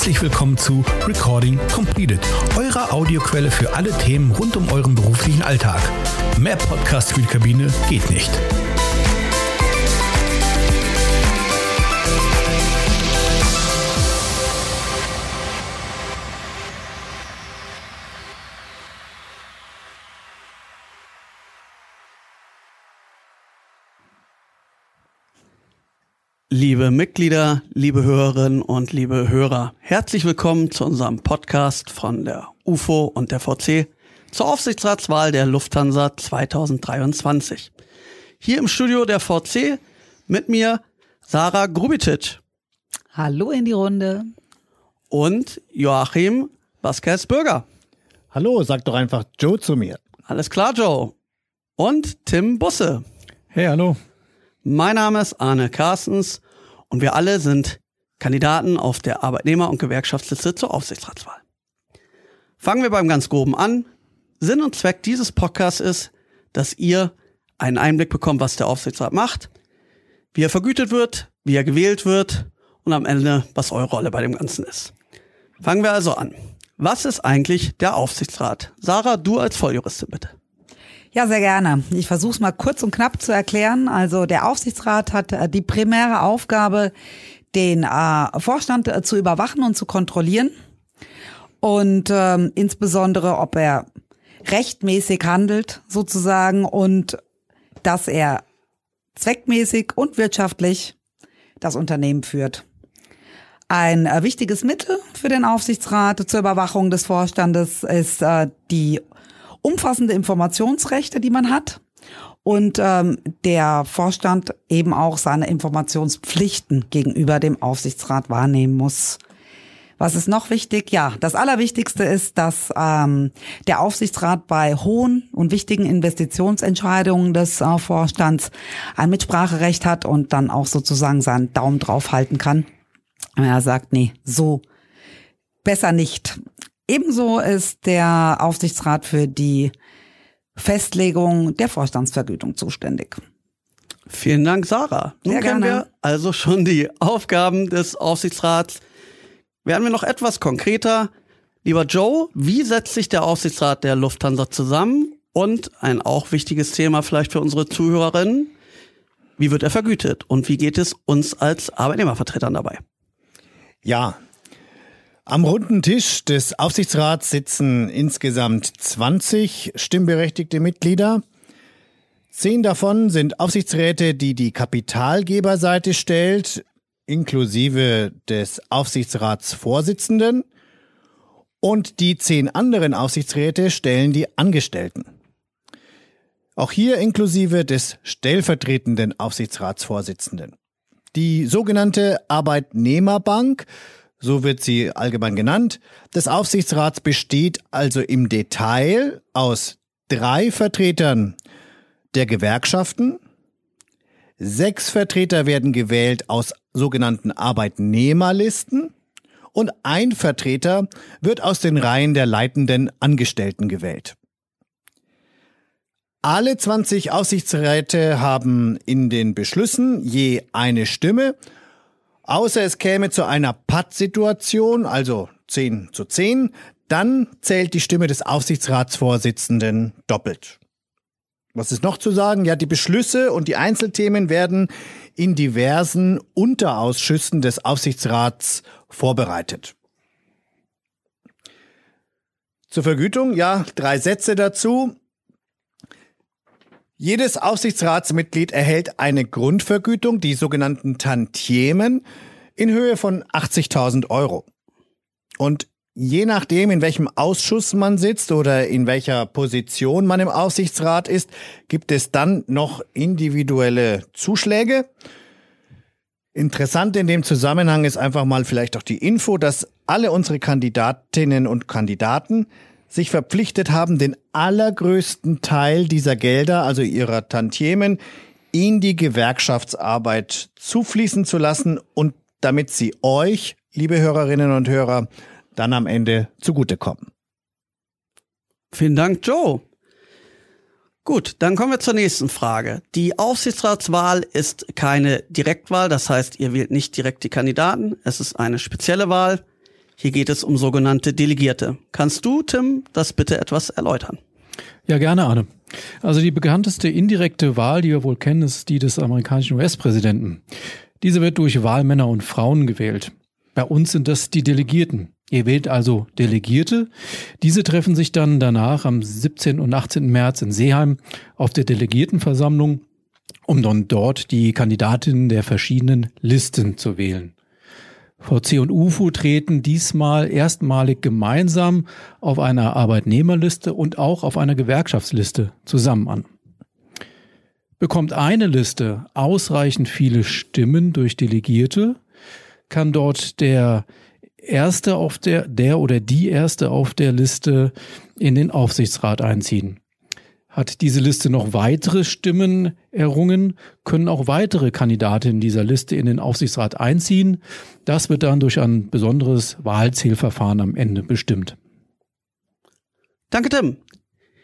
Herzlich willkommen zu Recording Completed, eurer Audioquelle für alle Themen rund um euren beruflichen Alltag. Mehr Podcast für geht nicht. Liebe Mitglieder, liebe Hörerinnen und liebe Hörer, herzlich willkommen zu unserem Podcast von der UFO und der VC zur Aufsichtsratswahl der Lufthansa 2023. Hier im Studio der VC mit mir Sarah Grubicic. Hallo in die Runde. Und Joachim Vasquez Bürger. Hallo, sag doch einfach Joe zu mir. Alles klar, Joe. Und Tim Busse. Hey, hallo. Mein Name ist Arne Carstens und wir alle sind Kandidaten auf der Arbeitnehmer- und Gewerkschaftsliste zur Aufsichtsratswahl. Fangen wir beim ganz groben an. Sinn und Zweck dieses Podcasts ist, dass ihr einen Einblick bekommt, was der Aufsichtsrat macht, wie er vergütet wird, wie er gewählt wird und am Ende, was eure Rolle bei dem Ganzen ist. Fangen wir also an. Was ist eigentlich der Aufsichtsrat? Sarah, du als Volljuristin bitte. Ja, sehr gerne. Ich versuche es mal kurz und knapp zu erklären. Also der Aufsichtsrat hat äh, die primäre Aufgabe, den äh, Vorstand äh, zu überwachen und zu kontrollieren und ähm, insbesondere, ob er rechtmäßig handelt sozusagen und dass er zweckmäßig und wirtschaftlich das Unternehmen führt. Ein äh, wichtiges Mittel für den Aufsichtsrat zur Überwachung des Vorstandes ist äh, die umfassende Informationsrechte, die man hat und ähm, der Vorstand eben auch seine Informationspflichten gegenüber dem Aufsichtsrat wahrnehmen muss. Was ist noch wichtig? Ja, das Allerwichtigste ist, dass ähm, der Aufsichtsrat bei hohen und wichtigen Investitionsentscheidungen des äh, Vorstands ein Mitspracherecht hat und dann auch sozusagen seinen Daumen drauf halten kann. Er sagt, nee, so besser nicht. Ebenso ist der Aufsichtsrat für die Festlegung der Vorstandsvergütung zuständig. Vielen Dank, Sarah. Nun Sehr kennen gerne. wir also schon die Aufgaben des Aufsichtsrats. Werden wir noch etwas konkreter. Lieber Joe, wie setzt sich der Aufsichtsrat der Lufthansa zusammen? Und ein auch wichtiges Thema vielleicht für unsere Zuhörerinnen. Wie wird er vergütet? Und wie geht es uns als Arbeitnehmervertretern dabei? Ja. Am runden Tisch des Aufsichtsrats sitzen insgesamt 20 stimmberechtigte Mitglieder. Zehn davon sind Aufsichtsräte, die die Kapitalgeberseite stellt, inklusive des Aufsichtsratsvorsitzenden. Und die zehn anderen Aufsichtsräte stellen die Angestellten. Auch hier inklusive des stellvertretenden Aufsichtsratsvorsitzenden. Die sogenannte Arbeitnehmerbank, so wird sie allgemein genannt, des Aufsichtsrats besteht also im Detail aus drei Vertretern der Gewerkschaften, sechs Vertreter werden gewählt aus sogenannten Arbeitnehmerlisten. Und ein Vertreter wird aus den Reihen der leitenden Angestellten gewählt. Alle 20 Aufsichtsräte haben in den Beschlüssen je eine Stimme, außer es käme zu einer Pattsituation, also 10 zu 10, dann zählt die Stimme des Aufsichtsratsvorsitzenden doppelt. Was ist noch zu sagen? Ja, die Beschlüsse und die Einzelthemen werden in diversen Unterausschüssen des Aufsichtsrats vorbereitet. Zur Vergütung, ja, drei Sätze dazu. Jedes Aufsichtsratsmitglied erhält eine Grundvergütung, die sogenannten Tantiemen, in Höhe von 80.000 Euro. Und je nachdem, in welchem Ausschuss man sitzt oder in welcher Position man im Aufsichtsrat ist, gibt es dann noch individuelle Zuschläge. Interessant in dem Zusammenhang ist einfach mal vielleicht auch die Info, dass alle unsere Kandidatinnen und Kandidaten sich verpflichtet haben, den allergrößten Teil dieser Gelder, also ihrer Tantiemen, in die Gewerkschaftsarbeit zufließen zu lassen und damit sie euch, liebe Hörerinnen und Hörer, dann am Ende zugutekommen. Vielen Dank, Joe. Gut, dann kommen wir zur nächsten Frage. Die Aufsichtsratswahl ist keine Direktwahl, das heißt, ihr wählt nicht direkt die Kandidaten. Es ist eine spezielle Wahl. Hier geht es um sogenannte Delegierte. Kannst du, Tim, das bitte etwas erläutern? Ja, gerne, Arne. Also die bekannteste indirekte Wahl, die wir wohl kennen, ist die des amerikanischen US-Präsidenten. Diese wird durch Wahlmänner und Frauen gewählt. Bei uns sind das die Delegierten. Ihr wählt also Delegierte. Diese treffen sich dann danach am 17. und 18. März in Seeheim auf der Delegiertenversammlung, um dann dort die Kandidatinnen der verschiedenen Listen zu wählen. VC und UFO treten diesmal erstmalig gemeinsam auf einer Arbeitnehmerliste und auch auf einer Gewerkschaftsliste zusammen an. Bekommt eine Liste ausreichend viele Stimmen durch Delegierte, kann dort der erste auf der, der oder die erste auf der Liste in den Aufsichtsrat einziehen. Hat diese Liste noch weitere Stimmen errungen, können auch weitere Kandidatinnen dieser Liste in den Aufsichtsrat einziehen. Das wird dann durch ein besonderes Wahlzählverfahren am Ende bestimmt. Danke, Tim.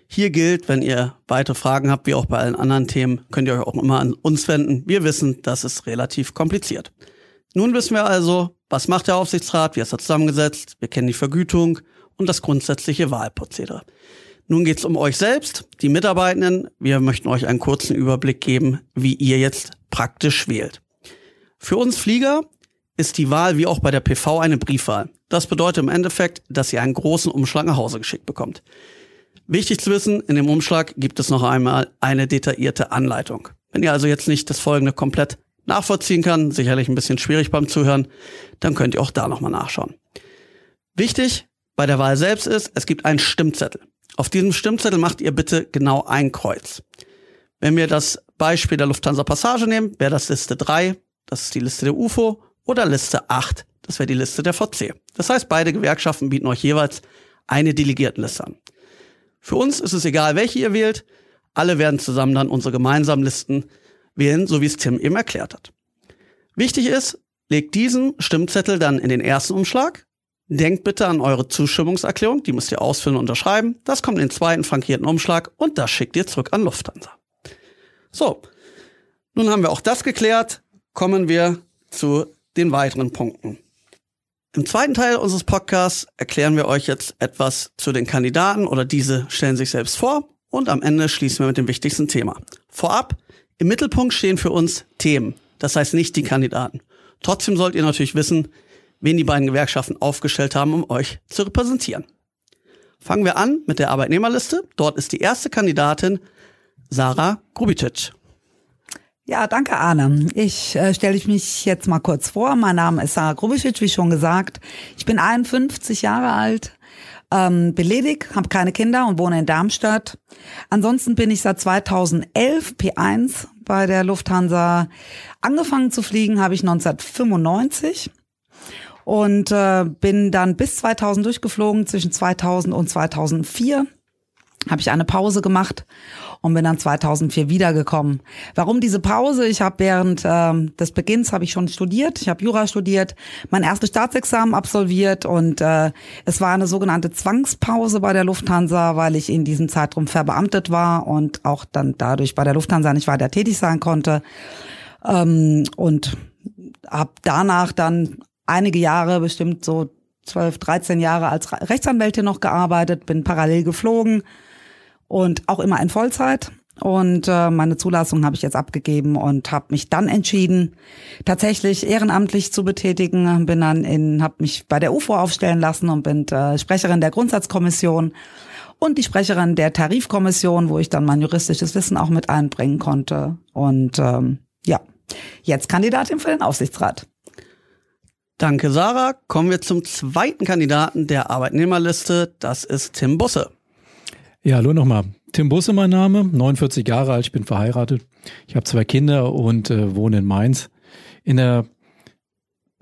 Hier gilt, wenn ihr weitere Fragen habt, wie auch bei allen anderen Themen, könnt ihr euch auch immer an uns wenden. Wir wissen, das ist relativ kompliziert. Nun wissen wir also, was macht der Aufsichtsrat, wie ist er zusammengesetzt, wir kennen die Vergütung und das grundsätzliche Wahlprozedere. Nun geht es um euch selbst, die Mitarbeitenden. Wir möchten euch einen kurzen Überblick geben, wie ihr jetzt praktisch wählt. Für uns Flieger ist die Wahl wie auch bei der PV eine Briefwahl. Das bedeutet im Endeffekt, dass ihr einen großen Umschlag nach Hause geschickt bekommt. Wichtig zu wissen, in dem Umschlag gibt es noch einmal eine detaillierte Anleitung. Wenn ihr also jetzt nicht das folgende komplett nachvollziehen kann, sicherlich ein bisschen schwierig beim Zuhören, dann könnt ihr auch da nochmal nachschauen. Wichtig bei der Wahl selbst ist, es gibt einen Stimmzettel. Auf diesem Stimmzettel macht ihr bitte genau ein Kreuz. Wenn wir das Beispiel der Lufthansa Passage nehmen, wäre das Liste 3, das ist die Liste der UFO, oder Liste 8, das wäre die Liste der VC. Das heißt, beide Gewerkschaften bieten euch jeweils eine Delegiertenliste an. Für uns ist es egal, welche ihr wählt. Alle werden zusammen dann unsere gemeinsamen Listen wählen, so wie es Tim eben erklärt hat. Wichtig ist, legt diesen Stimmzettel dann in den ersten Umschlag Denkt bitte an eure Zustimmungserklärung, die müsst ihr ausfüllen und unterschreiben. Das kommt in den zweiten frankierten Umschlag und das schickt ihr zurück an Lufthansa. So, nun haben wir auch das geklärt, kommen wir zu den weiteren Punkten. Im zweiten Teil unseres Podcasts erklären wir euch jetzt etwas zu den Kandidaten oder diese stellen sich selbst vor und am Ende schließen wir mit dem wichtigsten Thema. Vorab, im Mittelpunkt stehen für uns Themen, das heißt nicht die Kandidaten. Trotzdem sollt ihr natürlich wissen, wen die beiden Gewerkschaften aufgestellt haben, um euch zu repräsentieren. Fangen wir an mit der Arbeitnehmerliste. Dort ist die erste Kandidatin Sarah Grubicic. Ja, danke Arne. Ich äh, stelle mich jetzt mal kurz vor. Mein Name ist Sarah Grubicic, wie schon gesagt. Ich bin 51 Jahre alt, ähm, beledig, habe keine Kinder und wohne in Darmstadt. Ansonsten bin ich seit 2011 P1 bei der Lufthansa. Angefangen zu fliegen habe ich 1995 und äh, bin dann bis 2000 durchgeflogen. Zwischen 2000 und 2004 habe ich eine Pause gemacht und bin dann 2004 wiedergekommen. Warum diese Pause? Ich habe während äh, des Beginns habe ich schon studiert. Ich habe Jura studiert, mein erstes Staatsexamen absolviert und äh, es war eine sogenannte Zwangspause bei der Lufthansa, weil ich in diesem Zeitraum verbeamtet war und auch dann dadurch bei der Lufthansa nicht weiter tätig sein konnte. Ähm, und habe danach dann einige Jahre, bestimmt so 12, 13 Jahre als Rechtsanwältin noch gearbeitet, bin parallel geflogen und auch immer in Vollzeit. Und äh, meine Zulassung habe ich jetzt abgegeben und habe mich dann entschieden, tatsächlich ehrenamtlich zu betätigen. Bin dann in, habe mich bei der UFO aufstellen lassen und bin äh, Sprecherin der Grundsatzkommission und die Sprecherin der Tarifkommission, wo ich dann mein juristisches Wissen auch mit einbringen konnte. Und ähm, ja, jetzt Kandidatin für den Aufsichtsrat. Danke, Sarah. Kommen wir zum zweiten Kandidaten der Arbeitnehmerliste. Das ist Tim Busse. Ja, hallo nochmal. Tim Busse mein Name, 49 Jahre alt, ich bin verheiratet. Ich habe zwei Kinder und äh, wohne in Mainz. In der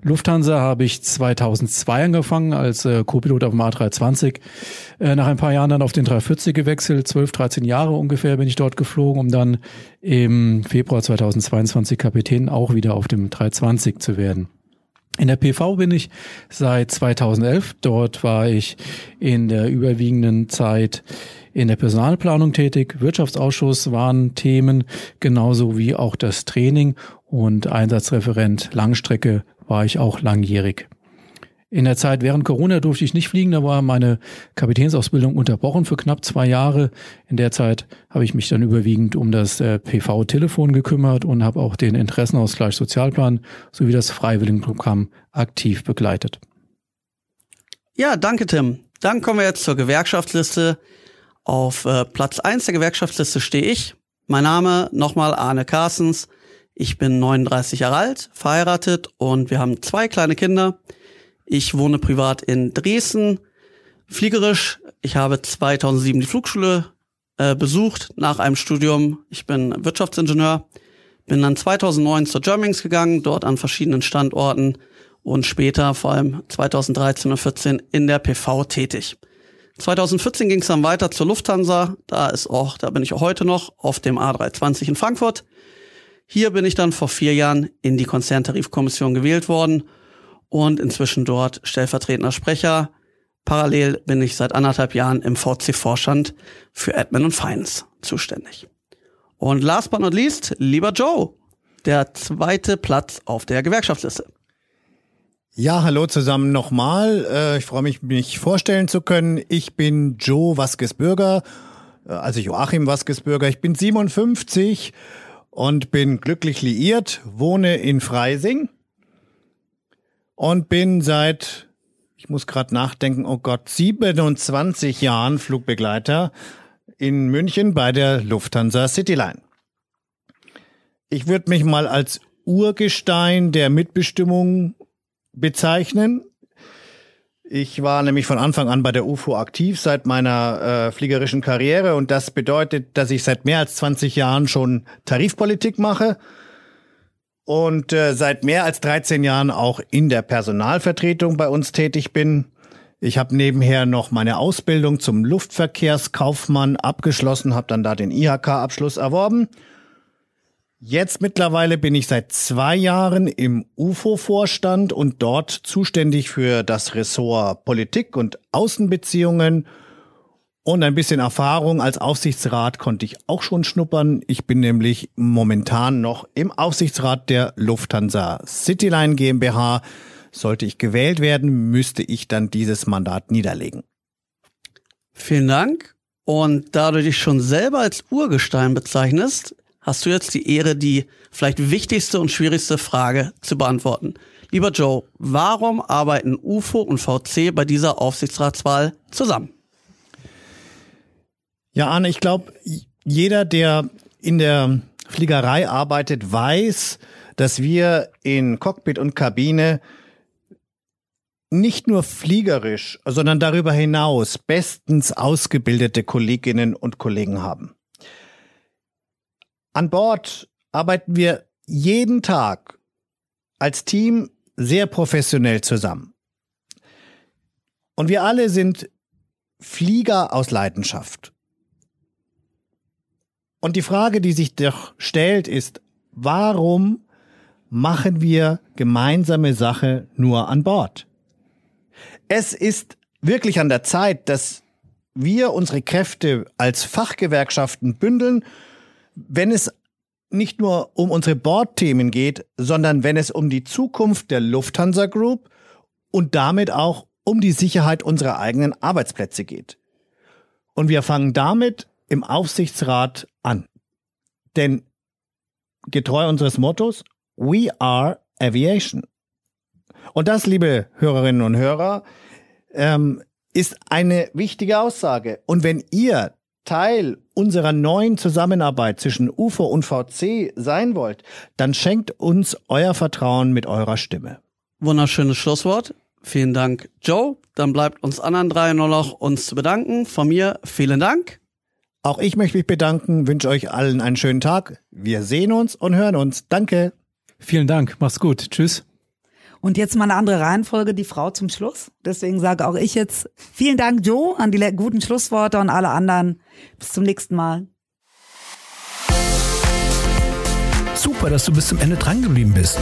Lufthansa habe ich 2002 angefangen als äh, Co-Pilot auf dem A320. Äh, nach ein paar Jahren dann auf den 340 gewechselt. 12, 13 Jahre ungefähr bin ich dort geflogen, um dann im Februar 2022 Kapitän auch wieder auf dem 320 zu werden. In der PV bin ich seit 2011. Dort war ich in der überwiegenden Zeit in der Personalplanung tätig. Wirtschaftsausschuss waren Themen, genauso wie auch das Training und Einsatzreferent Langstrecke war ich auch langjährig. In der Zeit während Corona durfte ich nicht fliegen, da war meine Kapitänsausbildung unterbrochen für knapp zwei Jahre. In der Zeit habe ich mich dann überwiegend um das äh, PV-Telefon gekümmert und habe auch den Interessenausgleich Sozialplan sowie das Freiwilligenprogramm aktiv begleitet. Ja, danke Tim. Dann kommen wir jetzt zur Gewerkschaftsliste. Auf äh, Platz eins der Gewerkschaftsliste stehe ich. Mein Name nochmal Arne Carstens. Ich bin 39 Jahre alt, verheiratet und wir haben zwei kleine Kinder. Ich wohne privat in Dresden. Fliegerisch, ich habe 2007 die Flugschule äh, besucht nach einem Studium. Ich bin Wirtschaftsingenieur. Bin dann 2009 zur Germings gegangen, dort an verschiedenen Standorten und später, vor allem 2013 und 14 in der PV tätig. 2014 ging es dann weiter zur Lufthansa. Da ist auch, da bin ich auch heute noch auf dem A320 in Frankfurt. Hier bin ich dann vor vier Jahren in die Konzerntarifkommission gewählt worden und inzwischen dort stellvertretender Sprecher. Parallel bin ich seit anderthalb Jahren im VC-Vorstand für Admin und Finance zuständig. Und last but not least, lieber Joe, der zweite Platz auf der Gewerkschaftsliste. Ja, hallo zusammen nochmal. Äh, ich freue mich, mich vorstellen zu können. Ich bin Joe Waskes-Bürger, äh, also Joachim Waskes-Bürger. Ich bin 57 und bin glücklich liiert, wohne in Freising und bin seit, ich muss gerade nachdenken, oh Gott, 27 Jahren Flugbegleiter in München bei der Lufthansa Cityline. Ich würde mich mal als Urgestein der Mitbestimmung bezeichnen. Ich war nämlich von Anfang an bei der UFO aktiv seit meiner äh, fliegerischen Karriere und das bedeutet, dass ich seit mehr als 20 Jahren schon Tarifpolitik mache und äh, seit mehr als 13 Jahren auch in der Personalvertretung bei uns tätig bin. Ich habe nebenher noch meine Ausbildung zum Luftverkehrskaufmann abgeschlossen, habe dann da den IHK-Abschluss erworben. Jetzt mittlerweile bin ich seit zwei Jahren im UFO-Vorstand und dort zuständig für das Ressort Politik und Außenbeziehungen und ein bisschen Erfahrung als Aufsichtsrat konnte ich auch schon schnuppern. Ich bin nämlich momentan noch im Aufsichtsrat der Lufthansa Cityline GmbH. Sollte ich gewählt werden, müsste ich dann dieses Mandat niederlegen. Vielen Dank. Und da du dich schon selber als Urgestein bezeichnest, hast du jetzt die Ehre, die vielleicht wichtigste und schwierigste Frage zu beantworten. Lieber Joe, warum arbeiten UFO und VC bei dieser Aufsichtsratswahl zusammen? Ja, Arne, ich glaube, jeder, der in der Fliegerei arbeitet, weiß, dass wir in Cockpit und Kabine nicht nur fliegerisch, sondern darüber hinaus bestens ausgebildete Kolleginnen und Kollegen haben. An Bord arbeiten wir jeden Tag als Team sehr professionell zusammen. Und wir alle sind Flieger aus Leidenschaft. Und die Frage, die sich doch stellt, ist, warum machen wir gemeinsame Sache nur an Bord? Es ist wirklich an der Zeit, dass wir unsere Kräfte als Fachgewerkschaften bündeln, wenn es nicht nur um unsere Bordthemen geht, sondern wenn es um die Zukunft der Lufthansa Group und damit auch um die Sicherheit unserer eigenen Arbeitsplätze geht. Und wir fangen damit im Aufsichtsrat an. Denn getreu unseres Mottos, we are aviation. Und das, liebe Hörerinnen und Hörer, ähm, ist eine wichtige Aussage. Und wenn ihr Teil unserer neuen Zusammenarbeit zwischen UFO und VC sein wollt, dann schenkt uns euer Vertrauen mit eurer Stimme. Wunderschönes Schlusswort. Vielen Dank, Joe. Dann bleibt uns anderen drei nur noch uns zu bedanken. Von mir vielen Dank. Auch ich möchte mich bedanken, wünsche euch allen einen schönen Tag. Wir sehen uns und hören uns. Danke. Vielen Dank. Mach's gut. Tschüss. Und jetzt mal eine andere Reihenfolge, die Frau zum Schluss. Deswegen sage auch ich jetzt vielen Dank, Joe, an die guten Schlussworte und alle anderen. Bis zum nächsten Mal. Super, dass du bis zum Ende drangeblieben bist.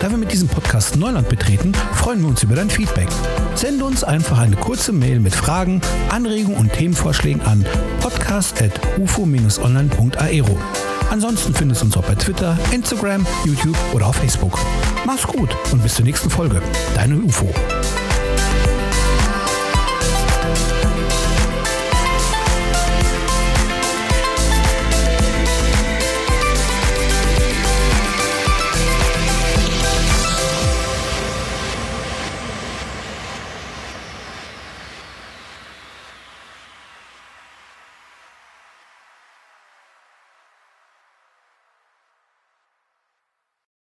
Da wir mit diesem Podcast Neuland betreten, freuen wir uns über dein Feedback. Sende uns einfach eine kurze Mail mit Fragen, Anregungen und Themenvorschlägen an podcast.ufo-online.aero. Ansonsten findest du uns auch bei Twitter, Instagram, YouTube oder auf Facebook. Mach's gut und bis zur nächsten Folge. Deine UFO.